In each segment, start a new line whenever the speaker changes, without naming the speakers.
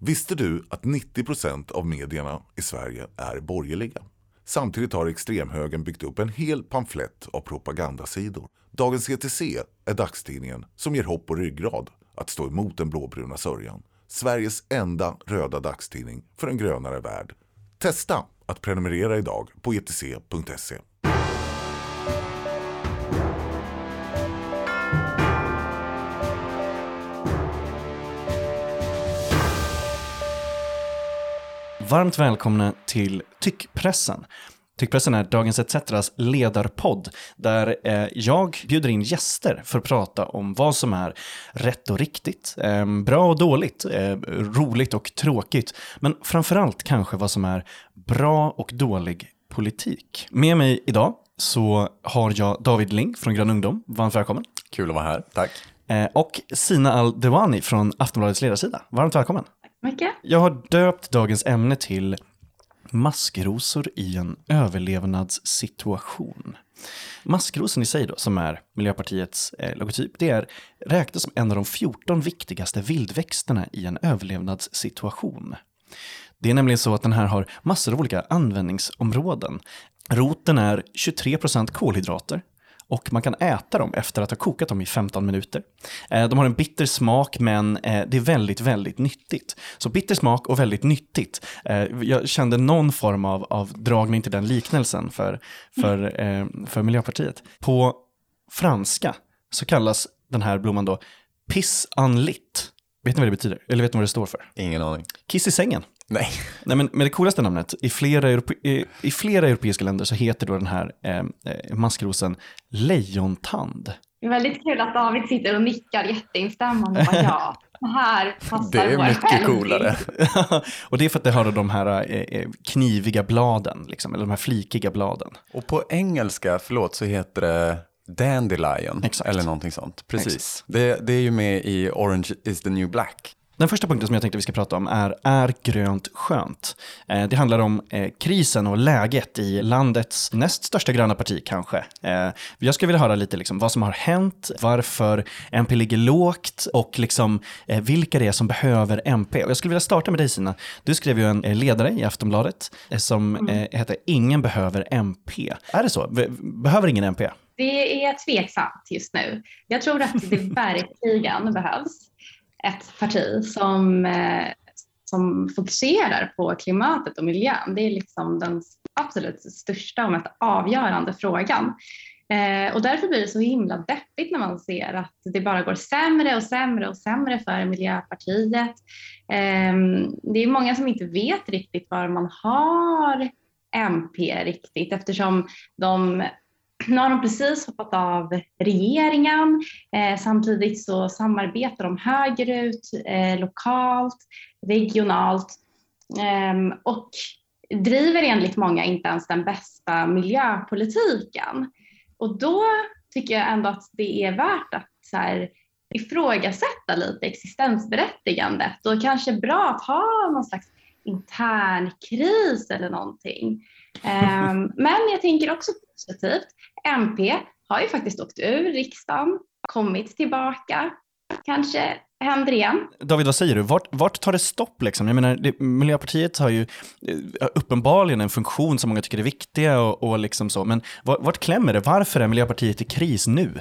Visste du att 90% av medierna i Sverige är borgerliga? Samtidigt har extremhögern byggt upp en hel pamflett av propagandasidor. Dagens ETC är dagstidningen som ger hopp och ryggrad att stå emot den blåbruna sörjan. Sveriges enda röda dagstidning för en grönare värld. Testa att prenumerera idag på etc.se.
Varmt välkomna till Tyckpressen. Tyckpressen är Dagens ETCs ledarpodd där eh, jag bjuder in gäster för att prata om vad som är rätt och riktigt, eh, bra och dåligt, eh, roligt och tråkigt, men framförallt kanske vad som är bra och dålig politik. Med mig idag så har jag David Ling från Grön Ungdom. Varmt välkommen.
Kul att vara här, tack.
Eh, och Sina Al-Dewani från Aftonbladets ledarsida. Varmt välkommen
mycket.
Jag har döpt dagens ämne till maskrosor i en överlevnadssituation. Maskrosen i sig då, som är Miljöpartiets eh, logotyp, det är räknas som en av de 14 viktigaste vildväxterna i en överlevnadssituation. Det är nämligen så att den här har massor av olika användningsområden. Roten är 23% kolhydrater, och man kan äta dem efter att ha kokat dem i 15 minuter. Eh, de har en bitter smak men eh, det är väldigt, väldigt nyttigt. Så bitter smak och väldigt nyttigt. Eh, jag kände någon form av, av dragning till den liknelsen för, för, för Miljöpartiet. På franska så kallas den här blomman då piss lit. Vet ni vad det betyder? Eller vet ni vad det står för?
Ingen aning.
Kiss i sängen.
Nej.
Nej, men med det coolaste namnet, i flera, europe, i, i flera europeiska länder så heter då den här eh, maskrosen lejontand.
Det är väldigt kul att David sitter och nickar jätteinstämmande och bara ja, det här passar
Det är mycket
själv.
coolare.
och det är för att det har de här eh, kniviga bladen, liksom, eller de här flikiga bladen.
Och på engelska, förlåt, så heter det Dandelion.
Exakt.
Eller någonting sånt. Precis. Det, det är ju med i Orange is the new black.
Den första punkten som jag tänkte vi ska prata om är Är grönt skönt? Eh, det handlar om eh, krisen och läget i landets näst största gröna parti kanske. Eh, jag skulle vilja höra lite liksom, vad som har hänt, varför MP ligger lågt och liksom, vilka det är som behöver MP. Och jag skulle vilja starta med dig Sina. Du skrev ju en ledare i Aftonbladet som eh, heter Ingen behöver MP. Är det så? Be- behöver ingen MP?
Det är tveksamt just nu. Jag tror att det verkligen behövs ett parti som, eh, som fokuserar på klimatet och miljön. Det är liksom den absolut största och mest avgörande frågan. Eh, och därför blir det så himla deppigt när man ser att det bara går sämre och sämre och sämre för Miljöpartiet. Eh, det är många som inte vet riktigt var man har MP riktigt eftersom de nu har de precis hoppat av regeringen. Eh, samtidigt så samarbetar de högerut, eh, lokalt, regionalt eh, och driver enligt många inte ens den bästa miljöpolitiken. Och då tycker jag ändå att det är värt att så här, ifrågasätta lite existensberättigandet och kanske bra att ha någon slags intern kris eller någonting. Um, men jag tänker också positivt. MP har ju faktiskt åkt ur riksdagen, kommit tillbaka. Kanske händer igen.
David, vad säger du? Vart, vart tar det stopp? Liksom? Jag menar, det, Miljöpartiet har ju eh, uppenbarligen en funktion som många tycker är viktiga och, och liksom så. Men vart, vart klämmer det? Varför är Miljöpartiet i kris nu?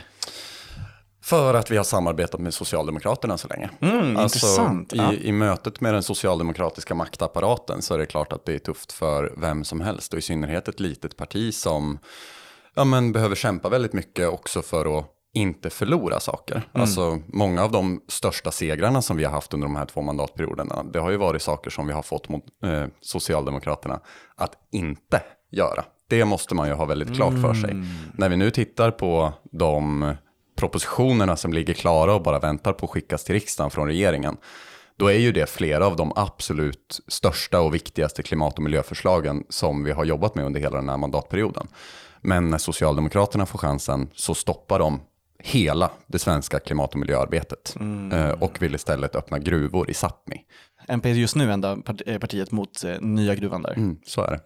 För att vi har samarbetat med Socialdemokraterna så länge.
Mm, intressant.
I,
Ja.
I mötet med den socialdemokratiska maktapparaten så är det klart att det är tufft för vem som helst och i synnerhet ett litet parti som ja, men behöver kämpa väldigt mycket också för att inte förlora saker. Alltså många av de största segrarna som vi har haft under de här två mandatperioderna, det har ju varit saker som vi har fått mot eh, Socialdemokraterna att inte göra. Det måste man ju ha väldigt klart för sig. När vi nu tittar på de propositionerna som ligger klara och bara väntar på att skickas till riksdagen från regeringen, då är ju det flera av de absolut största och viktigaste klimat och miljöförslagen som vi har jobbat med under hela den här mandatperioden. Men när Socialdemokraterna får chansen så stoppar de hela det svenska klimat och miljöarbetet eh, och vill istället öppna gruvor i Sápmi.
MP just nu enda eh, partiet mot eh, nya gruvan där.
Mm, så är det.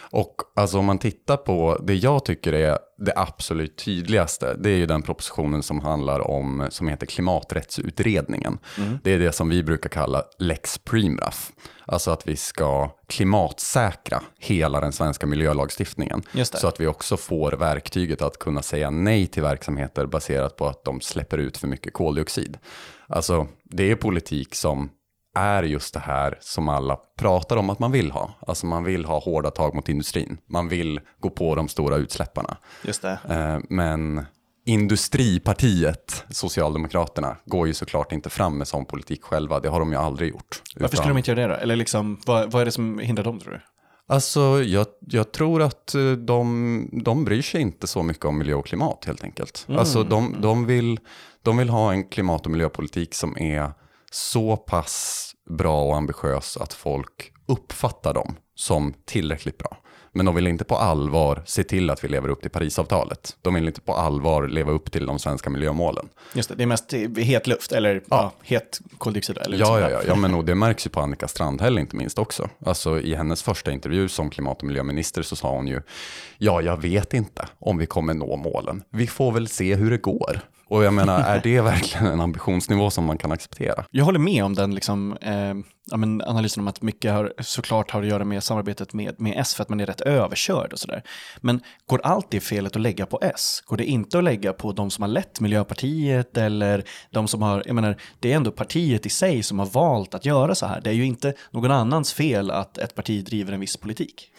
Och alltså om man tittar på det jag tycker är det absolut tydligaste, det är ju den propositionen som handlar om, som heter klimaträttsutredningen. Mm. Det är det som vi brukar kalla lex Preemraff. Alltså att vi ska klimatsäkra hela den svenska miljölagstiftningen. Så att vi också får verktyget att kunna säga nej till verksamheter baserat på att de släpper ut för mycket koldioxid. Alltså det är politik som är just det här som alla pratar om att man vill ha. Alltså man vill ha hårda tag mot industrin. Man vill gå på de stora utsläpparna.
Just det.
Eh, men Industripartiet, Socialdemokraterna, går ju såklart inte fram med sån politik själva. Det har de ju aldrig gjort.
Varför skulle de inte göra det då? Eller liksom, vad, vad är det som hindrar dem tror du?
Alltså, jag, jag, tror att eh, de, de bryr sig inte så mycket om miljö och klimat helt enkelt. Mm. Alltså, de, de, vill, de vill ha en klimat och miljöpolitik som är så pass bra och ambitiös att folk uppfattar dem som tillräckligt bra. Men de vill inte på allvar se till att vi lever upp till Parisavtalet. De vill inte på allvar leva upp till de svenska miljömålen.
Just det, det är mest het luft eller ja. Ja, het koldioxid. Eller
ja, ja, ja, ja, men och det märks ju på Annika Strandhäll inte minst också. Alltså i hennes första intervju som klimat och miljöminister så sa hon ju, ja, jag vet inte om vi kommer nå målen. Vi får väl se hur det går. Och jag menar, är det verkligen en ambitionsnivå som man kan acceptera?
Jag håller med om den liksom, eh, ja, men analysen om att mycket har, såklart har att göra med samarbetet med, med S för att man är rätt överkörd och sådär. Men går allt det felet att lägga på S? Går det inte att lägga på de som har lett Miljöpartiet eller de som har, jag menar, det är ändå partiet i sig som har valt att göra så här. Det är ju inte någon annans fel att ett parti driver en viss politik.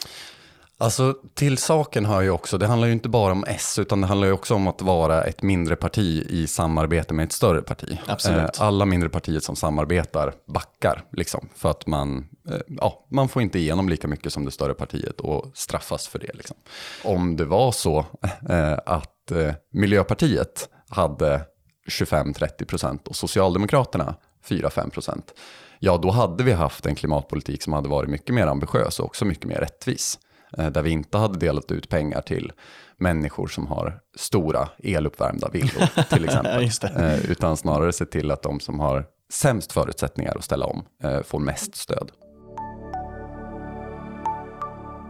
Alltså till saken hör ju också, det handlar ju inte bara om S, utan det handlar ju också om att vara ett mindre parti i samarbete med ett större parti.
Absolut.
Eh, alla mindre partier som samarbetar backar, liksom, för att man, eh, ja, man får inte igenom lika mycket som det större partiet och straffas för det. Liksom. Om det var så eh, att Miljöpartiet hade 25-30% och Socialdemokraterna 4-5%, ja då hade vi haft en klimatpolitik som hade varit mycket mer ambitiös och också mycket mer rättvis. Eh, där vi inte hade delat ut pengar till människor som har stora eluppvärmda villor till exempel. Eh, utan snarare se till att de som har sämst förutsättningar att ställa om eh, får mest stöd.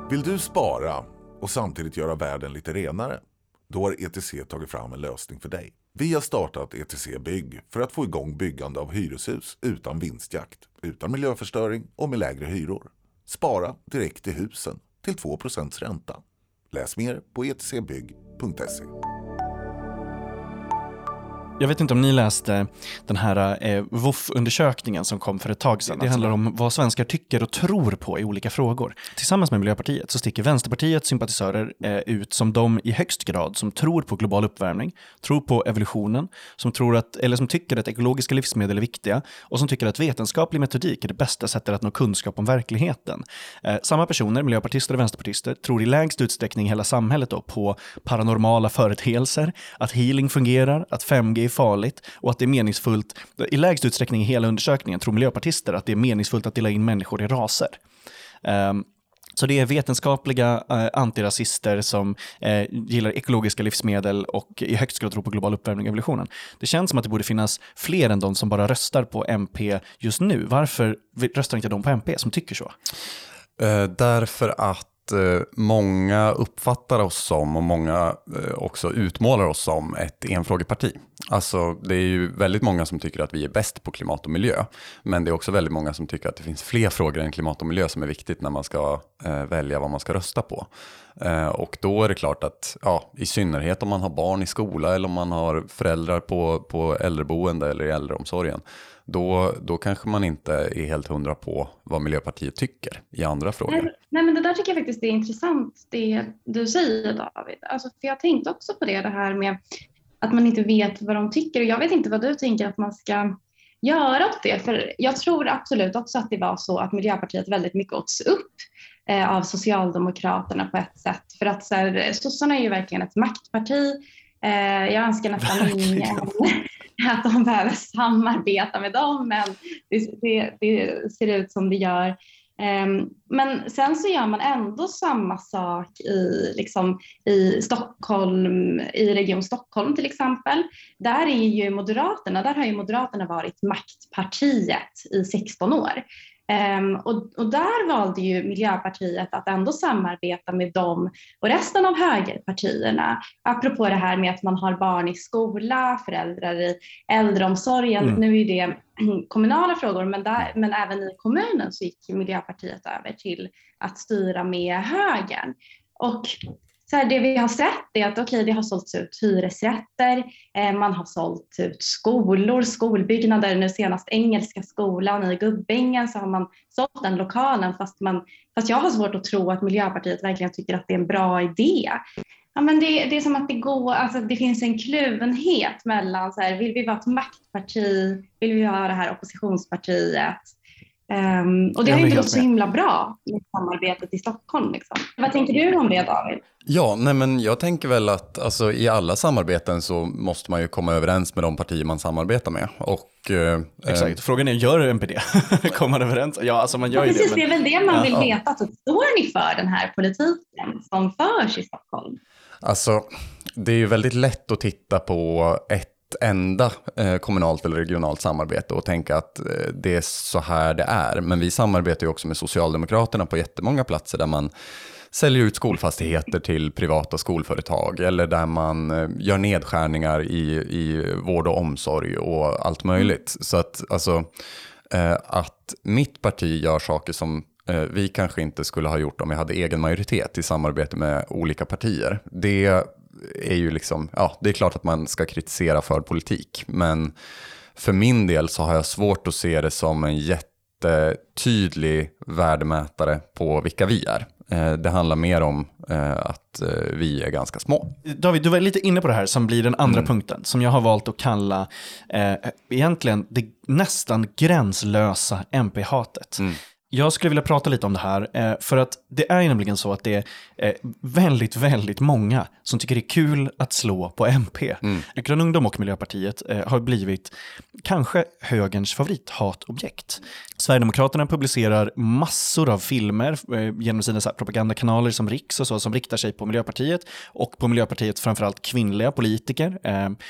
Vill du spara och samtidigt göra världen lite renare? Då har ETC tagit fram en lösning för dig. Vi har startat ETC Bygg för att få igång byggande av hyreshus utan vinstjakt, utan miljöförstöring och med lägre hyror. Spara direkt i husen till 2% ränta. Läs mer på etcbygg.se.
Jag vet inte om ni läste den här eh, WOF-undersökningen som kom för ett tag sedan. Det handlar om vad svenskar tycker och tror på i olika frågor. Tillsammans med Miljöpartiet så sticker Vänsterpartiets sympatisörer eh, ut som de i högst grad som tror på global uppvärmning, tror på evolutionen, som, tror att, eller som tycker att ekologiska livsmedel är viktiga och som tycker att vetenskaplig metodik är det bästa sättet att nå kunskap om verkligheten. Eh, samma personer, miljöpartister och vänsterpartister, tror i lägst utsträckning hela samhället då på paranormala företeelser, att healing fungerar, att 5G är farligt och att det är meningsfullt, i lägst utsträckning i hela undersökningen tror miljöpartister att det är meningsfullt att dela in människor i raser. Um, så det är vetenskapliga eh, antirasister som eh, gillar ekologiska livsmedel och i högst grad tror på global uppvärmning och evolutionen. Det känns som att det borde finnas fler än de som bara röstar på MP just nu. Varför röstar inte de på MP som tycker så?
Eh, därför att Eh, många uppfattar oss som och många eh, också utmålar oss som ett enfrågeparti. Alltså det är ju väldigt många som tycker att vi är bäst på klimat och miljö. Men det är också väldigt många som tycker att det finns fler frågor än klimat och miljö som är viktigt när man ska eh, välja vad man ska rösta på. Eh, och då är det klart att, ja, i synnerhet om man har barn i skola eller om man har föräldrar på, på äldreboende eller i äldreomsorgen, då, då kanske man inte är helt hundra på vad Miljöpartiet tycker i andra frågor. Nej,
nej, men det där tycker jag faktiskt är intressant, det du säger David. Alltså, för jag tänkte också på det, det här med att man inte vet vad de tycker. och Jag vet inte vad du tänker att man ska göra åt det. För jag tror absolut också att det var så att Miljöpartiet väldigt mycket åts upp eh, av Socialdemokraterna på ett sätt. För att så här, sossarna är ju verkligen ett maktparti. Eh, jag önskar nästan ingen att de behöver samarbeta med dem, men det, det, det ser ut som det gör. Um, men sen så gör man ändå samma sak i, liksom, i Stockholm, i Region Stockholm till exempel. Där är ju Moderaterna, där har ju Moderaterna varit maktpartiet i 16 år. Um, och, och, där valde ju Miljöpartiet att ändå samarbeta med dem och resten av högerpartierna. Apropå det här med att man har barn i skola, föräldrar i äldreomsorgen. Mm. Nu är det kommunala frågor, men, där, men även i kommunen så gick Miljöpartiet över till att styra med högern. Och så här, det vi har sett är att okay, det har sålts ut hyresrätter, eh, man har sålt ut skolor, skolbyggnader, nu senast Engelska skolan i Gubbängen så har man sålt den lokalen fast, man, fast jag har svårt att tro att Miljöpartiet verkligen tycker att det är en bra idé. Ja, men det, det är som att det, går, alltså det finns en kluvenhet mellan så här, vill vi vara ett maktparti, vill vi vara det här oppositionspartiet? Um, och det har inte gått så himla bra med samarbetet i Stockholm. Liksom. Vad tänker du om det David?
Ja, nej men jag tänker väl att alltså, i alla samarbeten så måste man ju komma överens med de partier man samarbetar med. Och,
eh, Exakt, frågan är, gör MPD? Kommer man överens? Ja, alltså man gör ja,
precis,
det.
Men... Det är väl det man ja, vill ja. veta. Så står ni för den här politiken som förs i Stockholm?
Alltså, det är ju väldigt lätt att titta på ett enda eh, kommunalt eller regionalt samarbete och tänka att eh, det är så här det är. Men vi samarbetar ju också med Socialdemokraterna på jättemånga platser där man säljer ut skolfastigheter till privata skolföretag eller där man eh, gör nedskärningar i, i vård och omsorg och allt möjligt. Så att, alltså, att mitt parti gör saker som vi kanske inte skulle ha gjort om vi hade egen majoritet i samarbete med olika partier. Det är ju liksom, ja, det är klart att man ska kritisera för politik, men för min del så har jag svårt att se det som en jättetydlig värdemätare på vilka vi är. Eh, det handlar mer om eh, att eh, vi är ganska små.
David, du var lite inne på det här som blir den andra mm. punkten, som jag har valt att kalla eh, egentligen det nästan gränslösa MP-hatet. Mm. Jag skulle vilja prata lite om det här, eh, för att det är nämligen så att det är eh, väldigt, väldigt många som tycker det är kul att slå på MP. Mm. Grön Ungdom och Miljöpartiet eh, har blivit kanske högerns favorithatobjekt. Sverigedemokraterna publicerar massor av filmer genom sina propagandakanaler som Riks och så, som riktar sig på Miljöpartiet och på Miljöpartiets framförallt kvinnliga politiker,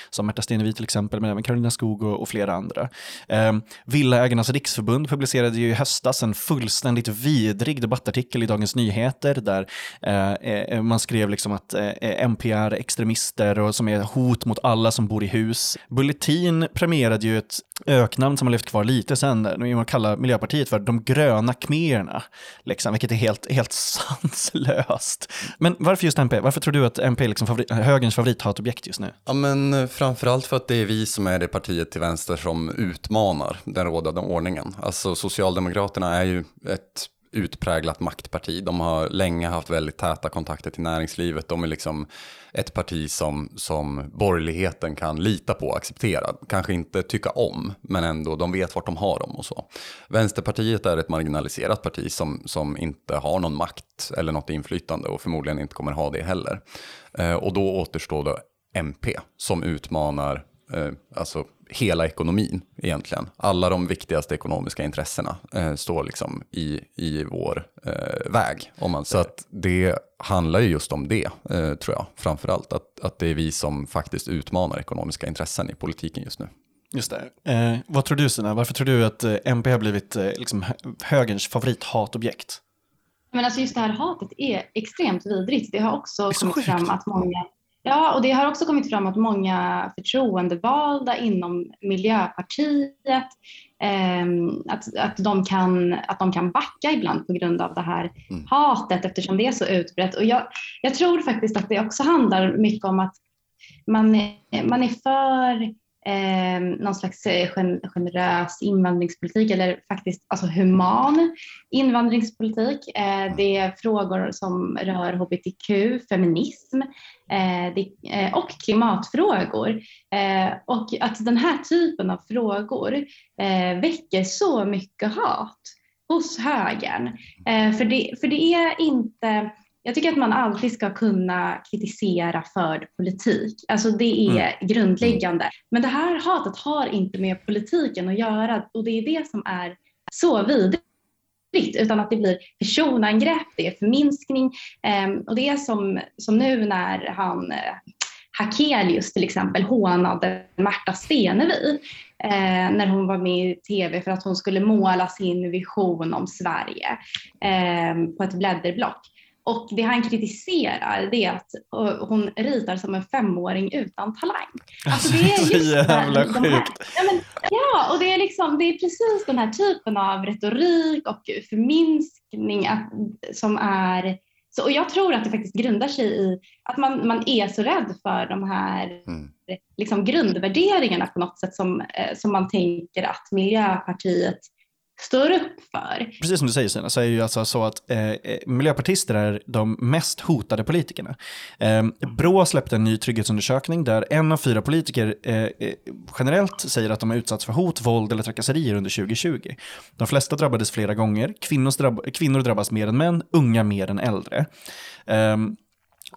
som Märta Stenevi till exempel, men även Karolina Skog och, flera andra. Villaägarnas riksförbund publicerade ju i höstas en fullständigt vidrig debattartikel i Dagens Nyheter där eh, eh man skrev liksom att eh, MP är extremister och som är hot mot alla som bor i hus. Bulletin premierade ju ett öknamn som har levt kvar lite sen, man kallar Miljöpartiet för de gröna khmererna, liksom, vilket är helt, helt sanslöst. Men varför just MP? Varför tror du att MP är liksom favori, högerns favorithatobjekt just nu?
Ja, men eh, framförallt för att det är vi som är det partiet till vänster som utmanar den rådande ordningen. Alltså Socialdemokraterna är ju ett utpräglat maktparti. De har länge haft väldigt täta kontakter till näringslivet. De är liksom ett parti som, som borgerligheten kan lita på och acceptera. Kanske inte tycka om, men ändå de vet vart de har dem och så. Vänsterpartiet är ett marginaliserat parti som, som inte har någon makt eller något inflytande och förmodligen inte kommer ha det heller. Eh, och då återstår då MP som utmanar eh, alltså hela ekonomin egentligen. Alla de viktigaste ekonomiska intressena eh, står liksom i, i vår eh, väg. Om man, så att det handlar ju just om det, eh, tror jag, framförallt. Att, att det är vi som faktiskt utmanar ekonomiska intressen i politiken just nu.
Just det. Eh, vad tror du Sina, varför tror du att eh, MP har blivit eh, liksom, högerns favorithatobjekt?
Men alltså just det här hatet är extremt vidrigt. Det har också det kommit sjukt. fram att många Ja, och det har också kommit fram att många förtroendevalda inom Miljöpartiet eh, att, att, de kan, att de kan backa ibland på grund av det här mm. hatet eftersom det är så utbrett. Och jag, jag tror faktiskt att det också handlar mycket om att man är, man är för eh, någon slags eh, generös invandringspolitik eller faktiskt alltså human invandringspolitik. Eh, det är frågor som rör hbtq, feminism eh, det, eh, och klimatfrågor. Eh, och att den här typen av frågor eh, väcker så mycket hat hos högern. Eh, för, det, för det är inte jag tycker att man alltid ska kunna kritisera förd politik. Alltså det är mm. grundläggande. Men det här hatet har inte med politiken att göra och det är det som är så vidrigt utan att det blir personangrepp, det är förminskning um, och det är som, som nu när han Hakelius till exempel hånade Märta Stenevi eh, när hon var med i tv för att hon skulle måla sin vision om Sverige eh, på ett blädderblock. Och det han kritiserar det är att hon ritar som en femåring utan talang.
Alltså, det är just jävla
de här, ja, men, ja, och det är, liksom, det är precis den här typen av retorik och förminskning som är så, och jag tror att det faktiskt grundar sig i att man, man är så rädd för de här mm. liksom, grundvärderingarna på något sätt som, eh, som man tänker att Miljöpartiet står upp för.
Precis som du säger Sina, så är det ju alltså så att eh, eh miljöpartister är de mest hotade politikerna. Eh, Brå släppte en ny trygghetsundersökning där en av fyra politiker eh, eh, generellt säger att de har utsatts för hot, våld eller trakasserier under 2020. De flesta drabbades flera gånger, kvinnor, drabb kvinnor drabbas mer än män, unga mer än äldre. Um,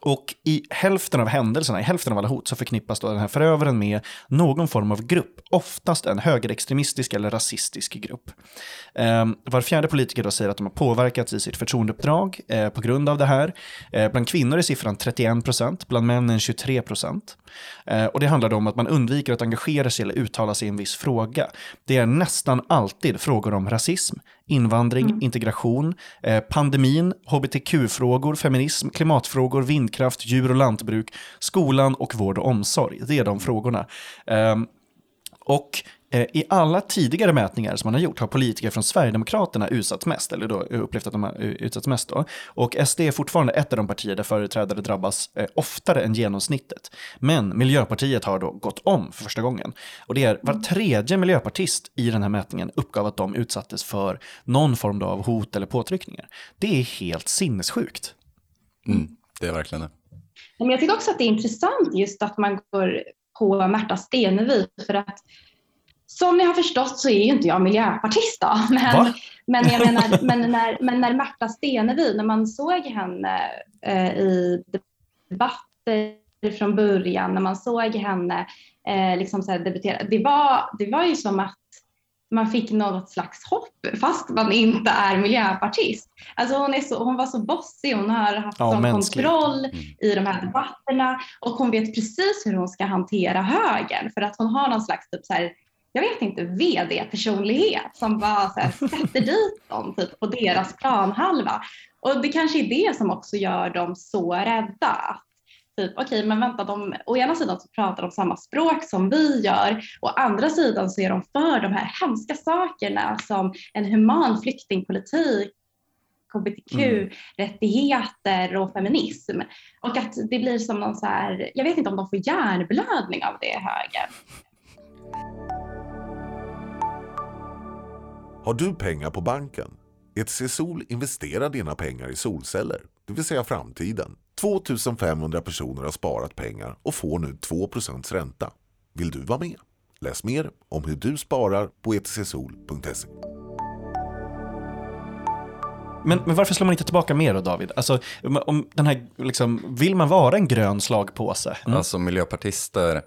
och i hälften av händelserna, i hälften av alla hot, så förknippas då den här förövaren med någon form av grupp, oftast en högerextremistisk eller rasistisk grupp. Eh, var fjärde politiker då säger att de har påverkats i sitt förtroendeuppdrag eh, på grund av det här. Eh, bland kvinnor är siffran 31 procent, bland männen 23 procent. Eh, och det handlar om att man undviker att engagera sig eller uttala sig i en viss fråga. Det är nästan alltid frågor om rasism, invandring, mm. integration, eh, pandemin, hbtq-frågor, feminism, klimatfrågor, vindkraft, djur och lantbruk, skolan och vård och omsorg. Det är de frågorna. Eh, och Eh, I alla tidigare mätningar som man har gjort har politiker från Sverigedemokraterna utsatts mest, eller då upplevt att de har utsatts mest. Då. Och SD är fortfarande ett av de partier där företrädare drabbas eh, oftare än genomsnittet. Men Miljöpartiet har då gått om för första gången. Och det är var tredje miljöpartist i den här mätningen uppgav att de utsattes för någon form av hot eller påtryckningar. Det är helt sinnessjukt.
Mm, det är verkligen det.
Men jag tycker också att det är intressant just att man går på Märta Stenevi för att som ni har förstått så är ju inte jag miljöpartist då. Men, men, jag menar, men, när, men när Märta Stenevi, när man såg henne eh, i debatter från början, när man såg henne eh, liksom så debutera, det var, det var ju som att man fick något slags hopp fast man inte är miljöpartist. Alltså hon, är så, hon var så bossig, hon har haft ja, sån kontroll mm. i de här debatterna och hon vet precis hur hon ska hantera högern för att hon har någon slags typ så här, jag vet inte, vd-personlighet som bara så här, sätter dit dem typ, på deras planhalva. Och det kanske är det som också gör dem så rädda. Typ, okej, okay, men vänta, de, å ena sidan så pratar de samma språk som vi gör, å andra sidan så är de för de här hemska sakerna som en human flyktingpolitik, hbtq-rättigheter mm. och feminism. Och att det blir som någon så här, jag vet inte om de får hjärnblödning av det höger.
Har du pengar på banken? ETC Sol investerar dina pengar i solceller, det vill säga framtiden. 2500 personer har sparat pengar och får nu 2% ränta. Vill du vara med? Läs mer om hur du sparar på etcsol.se.
Men, men, varför slår man inte tillbaka mer då David? Alltså, om den här, liksom, vill man vara en grön slagpåse?
Mm. Alltså miljöpartister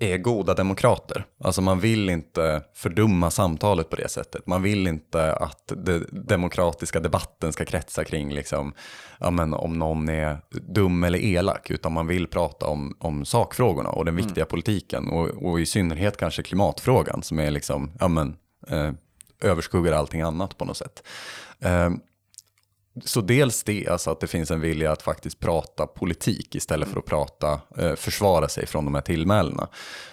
är goda demokrater. Alltså man vill inte fördumma samtalet på det sättet. Man vill inte att den demokratiska debatten ska kretsa kring liksom, ja, men om någon är dum eller elak, utan man vill prata om, om sakfrågorna och den viktiga mm. politiken och, och, i synnerhet kanske klimatfrågan som är liksom, ja, men, eh, överskuggar allting annat på något sätt. Eh, så dels det, alltså att det finns en vilja att faktiskt prata politik istället för att prata, eh, försvara sig från de här tillmälena.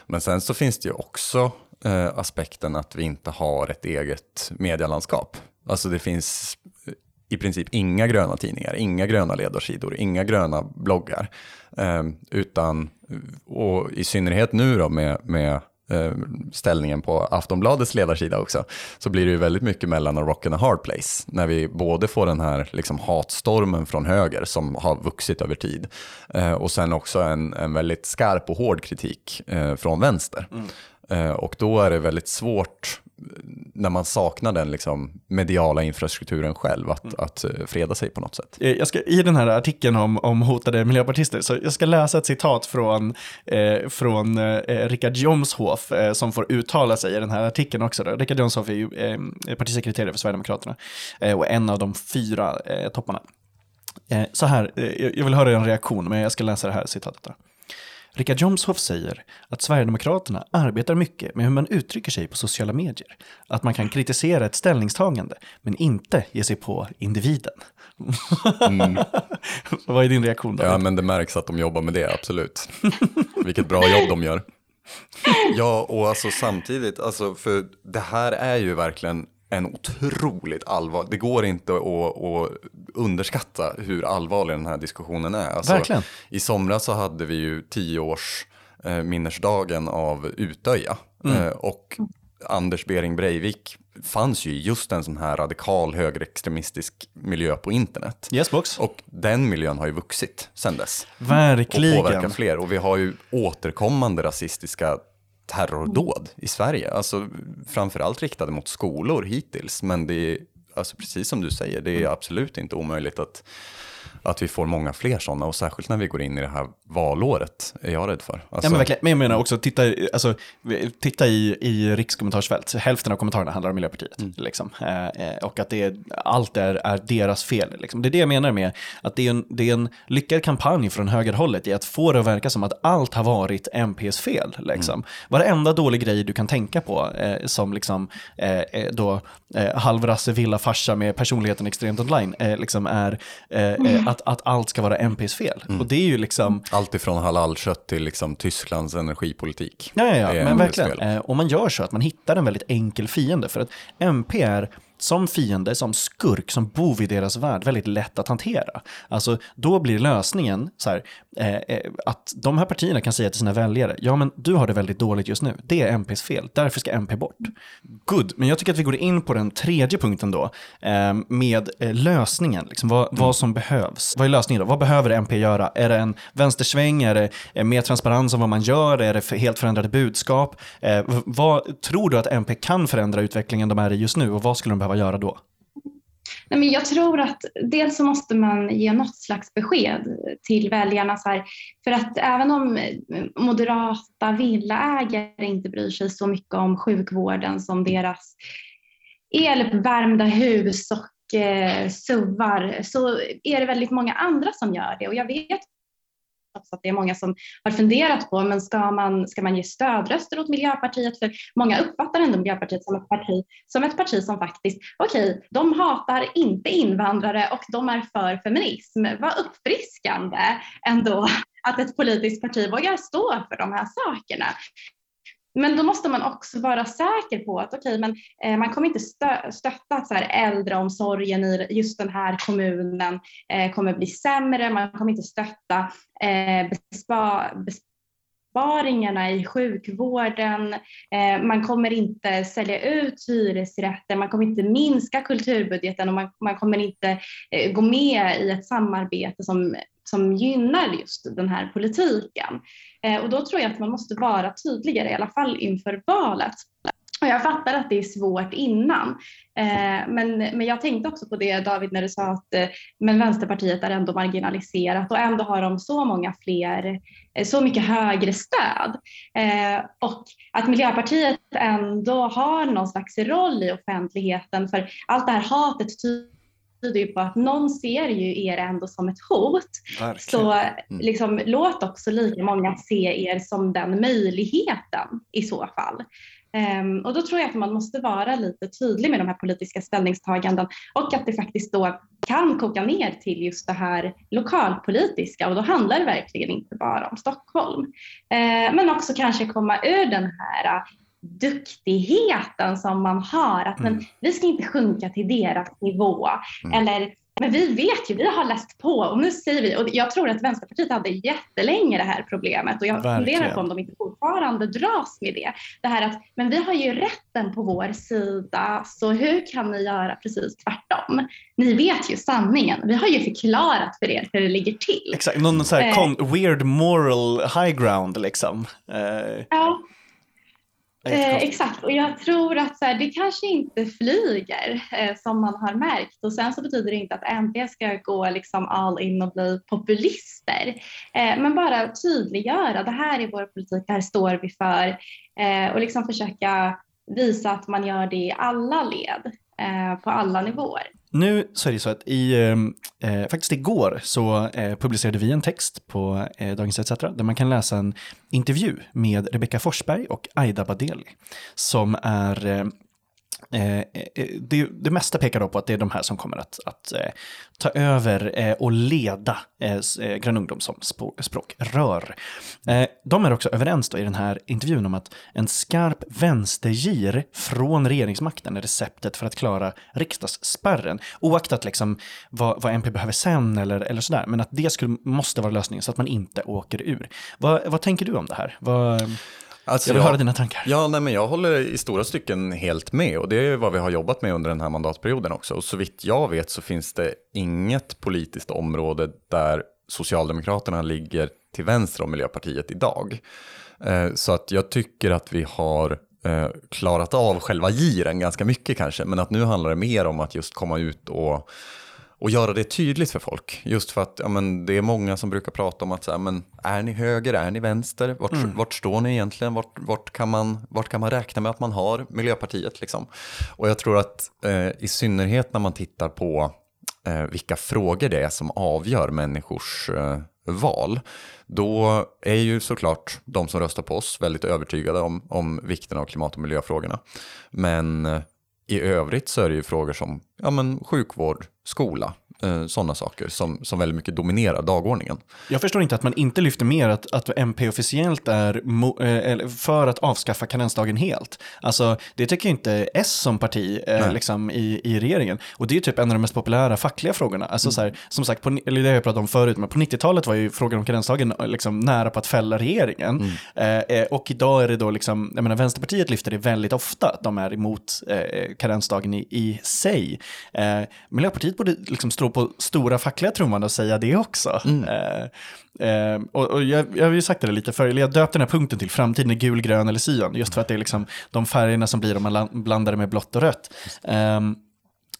Men sen så finns det ju också eh, aspekten att vi inte har ett eget medielandskap. Alltså det finns eh, i princip inga gröna tidningar, inga gröna ledarsidor, inga gröna bloggar. Eh, utan, och i synnerhet nu då med, med ställningen på Aftonbladets ledarsida också, så blir det ju väldigt mycket mellan a rock and a hard place. När vi både får den här liksom hatstormen från höger som har vuxit över tid eh, och sen också en, en väldigt skarp och hård kritik eh, från vänster. Mm. Eh, och då är det väldigt svårt när man saknar den liksom mediala infrastrukturen själv, att, mm. att eh, freda sig på något sätt.
Eh, jag ska, I den här artikeln om, om hotade miljöpartister, så jag ska läsa ett citat från, eh, från eh, Richard Jomshof, eh, som får uttala sig i den här artikeln också. Då. Richard Jomshof är ju eh, partisekreterare för Sverigedemokraterna och en av de fyra topparna. Eh, så här, eh, jag vill höra en reaktion, men jag ska läsa det här citatet. Då. Richard Jomshoff säger att Sverigedemokraterna arbetar mycket med hur man uttrycker sig på sociala medier. Att man kan kritisera ett ställningstagande, men inte ge sig på individen. Mm. Vad är din reaktion? Då?
Ja, men det märks att de jobbar med det, absolut. Vilket bra jobb de gör. Ja, och alltså samtidigt, alltså, för det här är ju verkligen en otroligt allvar. Det går inte att, att underskatta hur allvarlig den här diskussionen är.
Alltså, Verkligen.
I somras så hade vi ju tio års eh, minnesdagen av Utöja. Mm. Eh, och Anders Bering Breivik fanns ju just en sån här radikal högerextremistisk miljö på internet.
Yes, box.
Och den miljön har ju vuxit sedan dess.
Verkligen.
Och påverkar fler. Och vi har ju återkommande rasistiska terrordåd i Sverige. Alltså framförallt riktade mot skolor hittills. Men det är, alltså, precis som du säger, det är mm. absolut inte omöjligt att att vi får många fler sådana och särskilt när vi går in i det här valåret är jag rädd för. Alltså...
Ja, men, alltså- verkligen. men jag menar också, titta, alltså, titta i, i rikskommentarsfält, hälften av kommentarerna handlar om Miljöpartiet. Mm. Liksom. Eh, eh, och att det är, allt är, är deras fel. Liksom. Det är det jag menar med att det är, en, det är en lyckad kampanj från högerhållet i att få det att verka som att allt har varit MPs fel. Liksom. Mm. Varenda dålig grej du kan tänka på eh, som liksom, eh, eh då, eh, halvrasse villafarsa med personligheten extremt online eh, liksom är mm. att, att allt ska vara MPs fel. Mm. Och det är ju liksom...
Allt ifrån halalkött till liksom Tysklands energipolitik.
Ja, ja, ja men verkligen. Eh, och man gör så att man hittar en väldigt enkel fiende. För att MP är som fiende, som skurk, som bov i deras värld väldigt lätt att hantera. Alltså, då blir lösningen så här, eh, eh att de här partierna kan säga till sina väljare, ja men du har det väldigt dåligt just nu, det är MPs fel, därför ska MP bort. Good, men jag tycker att vi går in på den tredje punkten då, eh, med eh, lösningen, liksom, vad, mm. vad som behövs. Vad är lösningen då? Vad behöver MP göra? Är det en vänstersväng? Är det eh, mer transparens om vad man gör? Är det helt förändrade budskap? Eh, vad tror du att MP kan förändra utvecklingen de är i just nu och vad skulle de behöva göra då?
Nej, men jag tror att dels så måste man ge något slags besked till väljarna. Så här, för att även om moderata villaägare inte bryr sig så mycket om sjukvården som deras eluppvärmda hus och eh, SUVar så är det väldigt många andra som gör det. Och jag vet att det är många som har funderat på, men ska man, ska man ge stödröster åt Miljöpartiet? För många uppfattar ändå Miljöpartiet som ett parti som, ett parti som faktiskt, okej, okay, de hatar inte invandrare och de är för feminism. Vad uppfriskande ändå att ett politiskt parti vågar stå för de här sakerna. Men då måste man också vara säker på att okay, men, eh, man kommer inte stö stötta att så här, äldreomsorgen i just den här kommunen eh, kommer bli sämre. Man kommer inte stötta eh, bespa besparingarna i sjukvården. Eh, man kommer inte sälja ut hyresrätter. Man kommer inte minska kulturbudgeten och man, man kommer inte eh, gå med i ett samarbete som som gynnar just den här politiken. Eh, och då tror jag att man måste vara tydligare, i alla fall inför valet. Och jag fattar att det är svårt innan, eh, men, men jag tänkte också på det David när du sa att eh, men Vänsterpartiet är ändå marginaliserat och ändå har de så många fler, eh, så mycket högre stöd. Eh, och att Miljöpartiet ändå har någon slags roll i offentligheten för allt det här hatet tyder ju på att någon ser ju er ändå som ett hot. Verkligen. Så mm. liksom, låt också lika många se er som den möjligheten i så fall. Um, och då tror jag att man måste vara lite tydlig med de här politiska ställningstaganden och att det faktiskt då kan koka ner till just det här lokalpolitiska och då handlar det verkligen inte bara om Stockholm. Uh, men också kanske komma ur den här duktigheten som man har. Att mm. men, vi ska inte sjunka till deras nivå. Mm. Eller, men vi vet ju, vi har läst på och nu säger vi, och jag tror att Vänsterpartiet hade jättelänge det här problemet och jag Verkligen. funderar på om de inte fortfarande dras med det. Det här att, men vi har ju rätten på vår sida, så hur kan ni göra precis tvärtom? Ni vet ju sanningen. Vi har ju förklarat för er hur det ligger till.
Exakt, någon sån här eh. weird moral high ground liksom.
Eh. Ja. Eh, exakt, och jag tror att så här, det kanske inte flyger eh, som man har märkt och sen så betyder det inte att MP ska gå liksom all in och bli populister. Eh, men bara tydliggöra, det här är vår politik, det här står vi för eh, och liksom försöka visa att man gör det i alla led, eh, på alla nivåer
nu så är det så att i, ehm, eh, faktiskt igår så eh, publicerade vi en text på eh, Dagens ETC där man kan läsa en intervju med Rebecka Forsberg och Aida Badeli som är eh, Eh, eh, det, det, mesta pekar då på att det är de här som kommer att, att eh, ta över och leda Grön ungdom som språkrör. De är också överens då i den här intervjun om att en skarp vänstergir från regeringsmakten är receptet för att klara riksdagsspärren. Oaktat liksom vad, vad MP behöver sen eller, eller sådär, men att det skulle, måste vara lösningen så att man inte åker ur. Vad, vad tänker du om det här? Vad... Alltså jag vill jag, höra dina tankar.
Ja, nej, men jag håller i stora stycken helt med och det är vad vi har jobbat med under den här mandatperioden också. Och så vitt jag vet så finns det inget politiskt område där Socialdemokraterna ligger till vänster om Miljöpartiet idag. Eh, så att jag tycker att vi har eh, klarat av själva giren ganska mycket kanske, men att nu handlar det mer om att just komma ut och och göra det tydligt för folk. Just för att ja, men, det är många som brukar prata om att så här, men, är ni höger, är ni vänster, vart, mm. vart står ni egentligen, vart, vart, kan man, vart kan man räkna med att man har Miljöpartiet? Liksom? Och jag tror att eh, i synnerhet när man tittar på eh, vilka frågor det är som avgör människors eh, val, då är ju såklart de som röstar på oss väldigt övertygade om, om vikten av klimat och miljöfrågorna. Men eh, i övrigt så är det ju frågor som ja, men sjukvård, skola, sådana saker som, som väldigt mycket dominerar dagordningen.
Jag förstår inte att man inte lyfter mer att, att MP officiellt är mo, eh, för att avskaffa karensdagen helt. Alltså, det tycker inte S som parti eh, liksom, i, i regeringen. Och det är typ en av de mest populära fackliga frågorna. Alltså, mm. så här, som sagt, på, eller det har jag pratat om förut, men på 90-talet var ju frågan om karensdagen eh, liksom, nära på att fälla regeringen. Mm. Eh, eh, och idag är det då, liksom, jag menar, Vänsterpartiet lyfter det väldigt ofta, att de är emot eh, karensdagen i, i sig. Eh, Miljöpartiet borde liksom på stora fackliga trumman och säga det också. Mm. Eh, eh, och, och jag, jag har ju sagt det lite förr, jag döpte den här punkten till framtiden är gul, grön eller cyan, just för att det är liksom de färgerna som blir om man blandar det med blått och rött. Eh,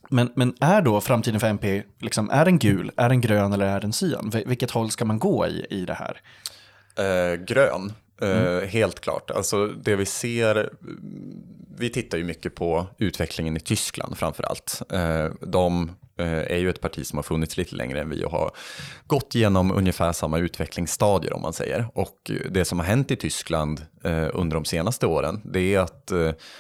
men, men är då framtiden för MP, liksom, är den gul, är den grön eller är den cyan? Vilket håll ska man gå i, i det här?
Eh, grön, mm. helt klart. Alltså det vi ser vi tittar ju mycket på utvecklingen i Tyskland framför allt. Eh, de eh, är ju ett parti som har funnits lite längre än vi och har gått igenom ungefär samma utvecklingsstadier om man säger. Och det som har hänt i Tyskland eh, under de senaste åren det är att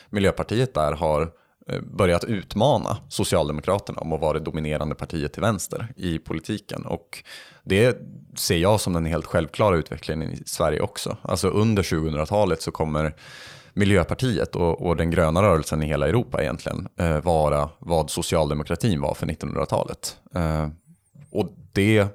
Miljöpartiet där har Eh, börjat utmana Socialdemokraterna om att vara det dominerande partiet till vänster i politiken. Och det ser jag som den helt självklara utvecklingen i Sverige också. Alltså under 2000-talet så kommer Miljöpartiet och, och, den gröna rörelsen i hela Europa egentligen eh, vara vad socialdemokratin var för 1900-talet. Eh, och det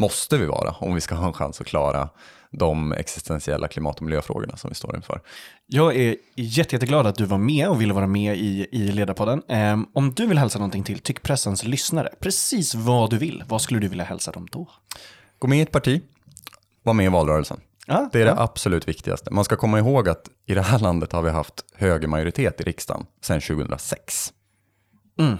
måste vi vara om vi ska ha en chans att klara de existentiella klimat och miljöfrågorna som vi står inför.
Jag är jätte, jätteglad att du var med och ville vara med i, i Ledarpodden. Um, om du vill hälsa någonting till Tyckpressens lyssnare, precis vad du vill, vad skulle du vilja hälsa dem då?
Gå med i ett parti, var med i valrörelsen. Ja, det är det absolut viktigaste. Man ska komma ihåg att i det här landet har vi haft högermajoritet i riksdagen sedan 2006. Mm.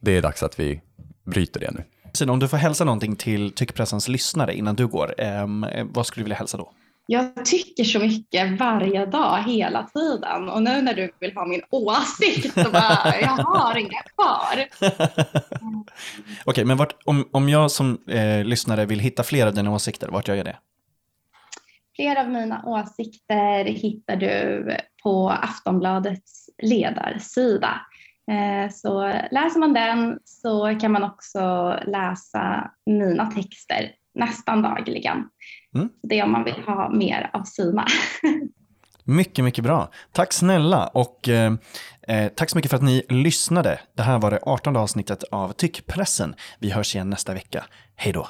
Det är dags att vi bryter det nu.
Sina, om du får hälsa någonting till Tyckpressens lyssnare innan du går, eh, vad skulle du vilja hälsa då?
Jag tycker så mycket varje dag, hela tiden. Och nu när du vill ha min åsikt så bara, jag har inga kvar.
Okej, okay, men vart, om, om jag som eh, lyssnare vill hitta fler av dina åsikter, vart gör jag det?
Flera av mina åsikter hittar du på Aftonbladets ledarsida. Eh, så läser man den så kan man också läsa mina texter nästan dagligen. Mm. Det är om man vill ha mer av sina.
Mycket, mycket bra. Tack snälla och eh, eh, tack så mycket för att ni lyssnade. Det här var det 18 avsnittet av Tyckpressen. Vi hörs igen nästa vecka. Hej då!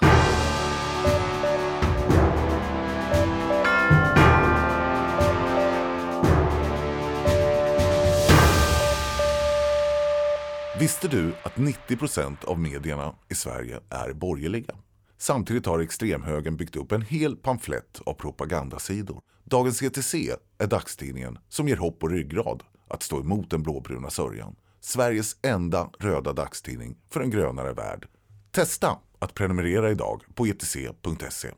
Visste du att 90% av medierna i Sverige är borgerliga? Samtidigt har extremhögern byggt upp en hel pamflett av propagandasidor. Dagens ETC är dagstidningen som ger hopp och ryggrad att stå emot den blåbruna sörjan. Sveriges enda röda dagstidning för en grönare värld. Testa att prenumerera idag på etc.se.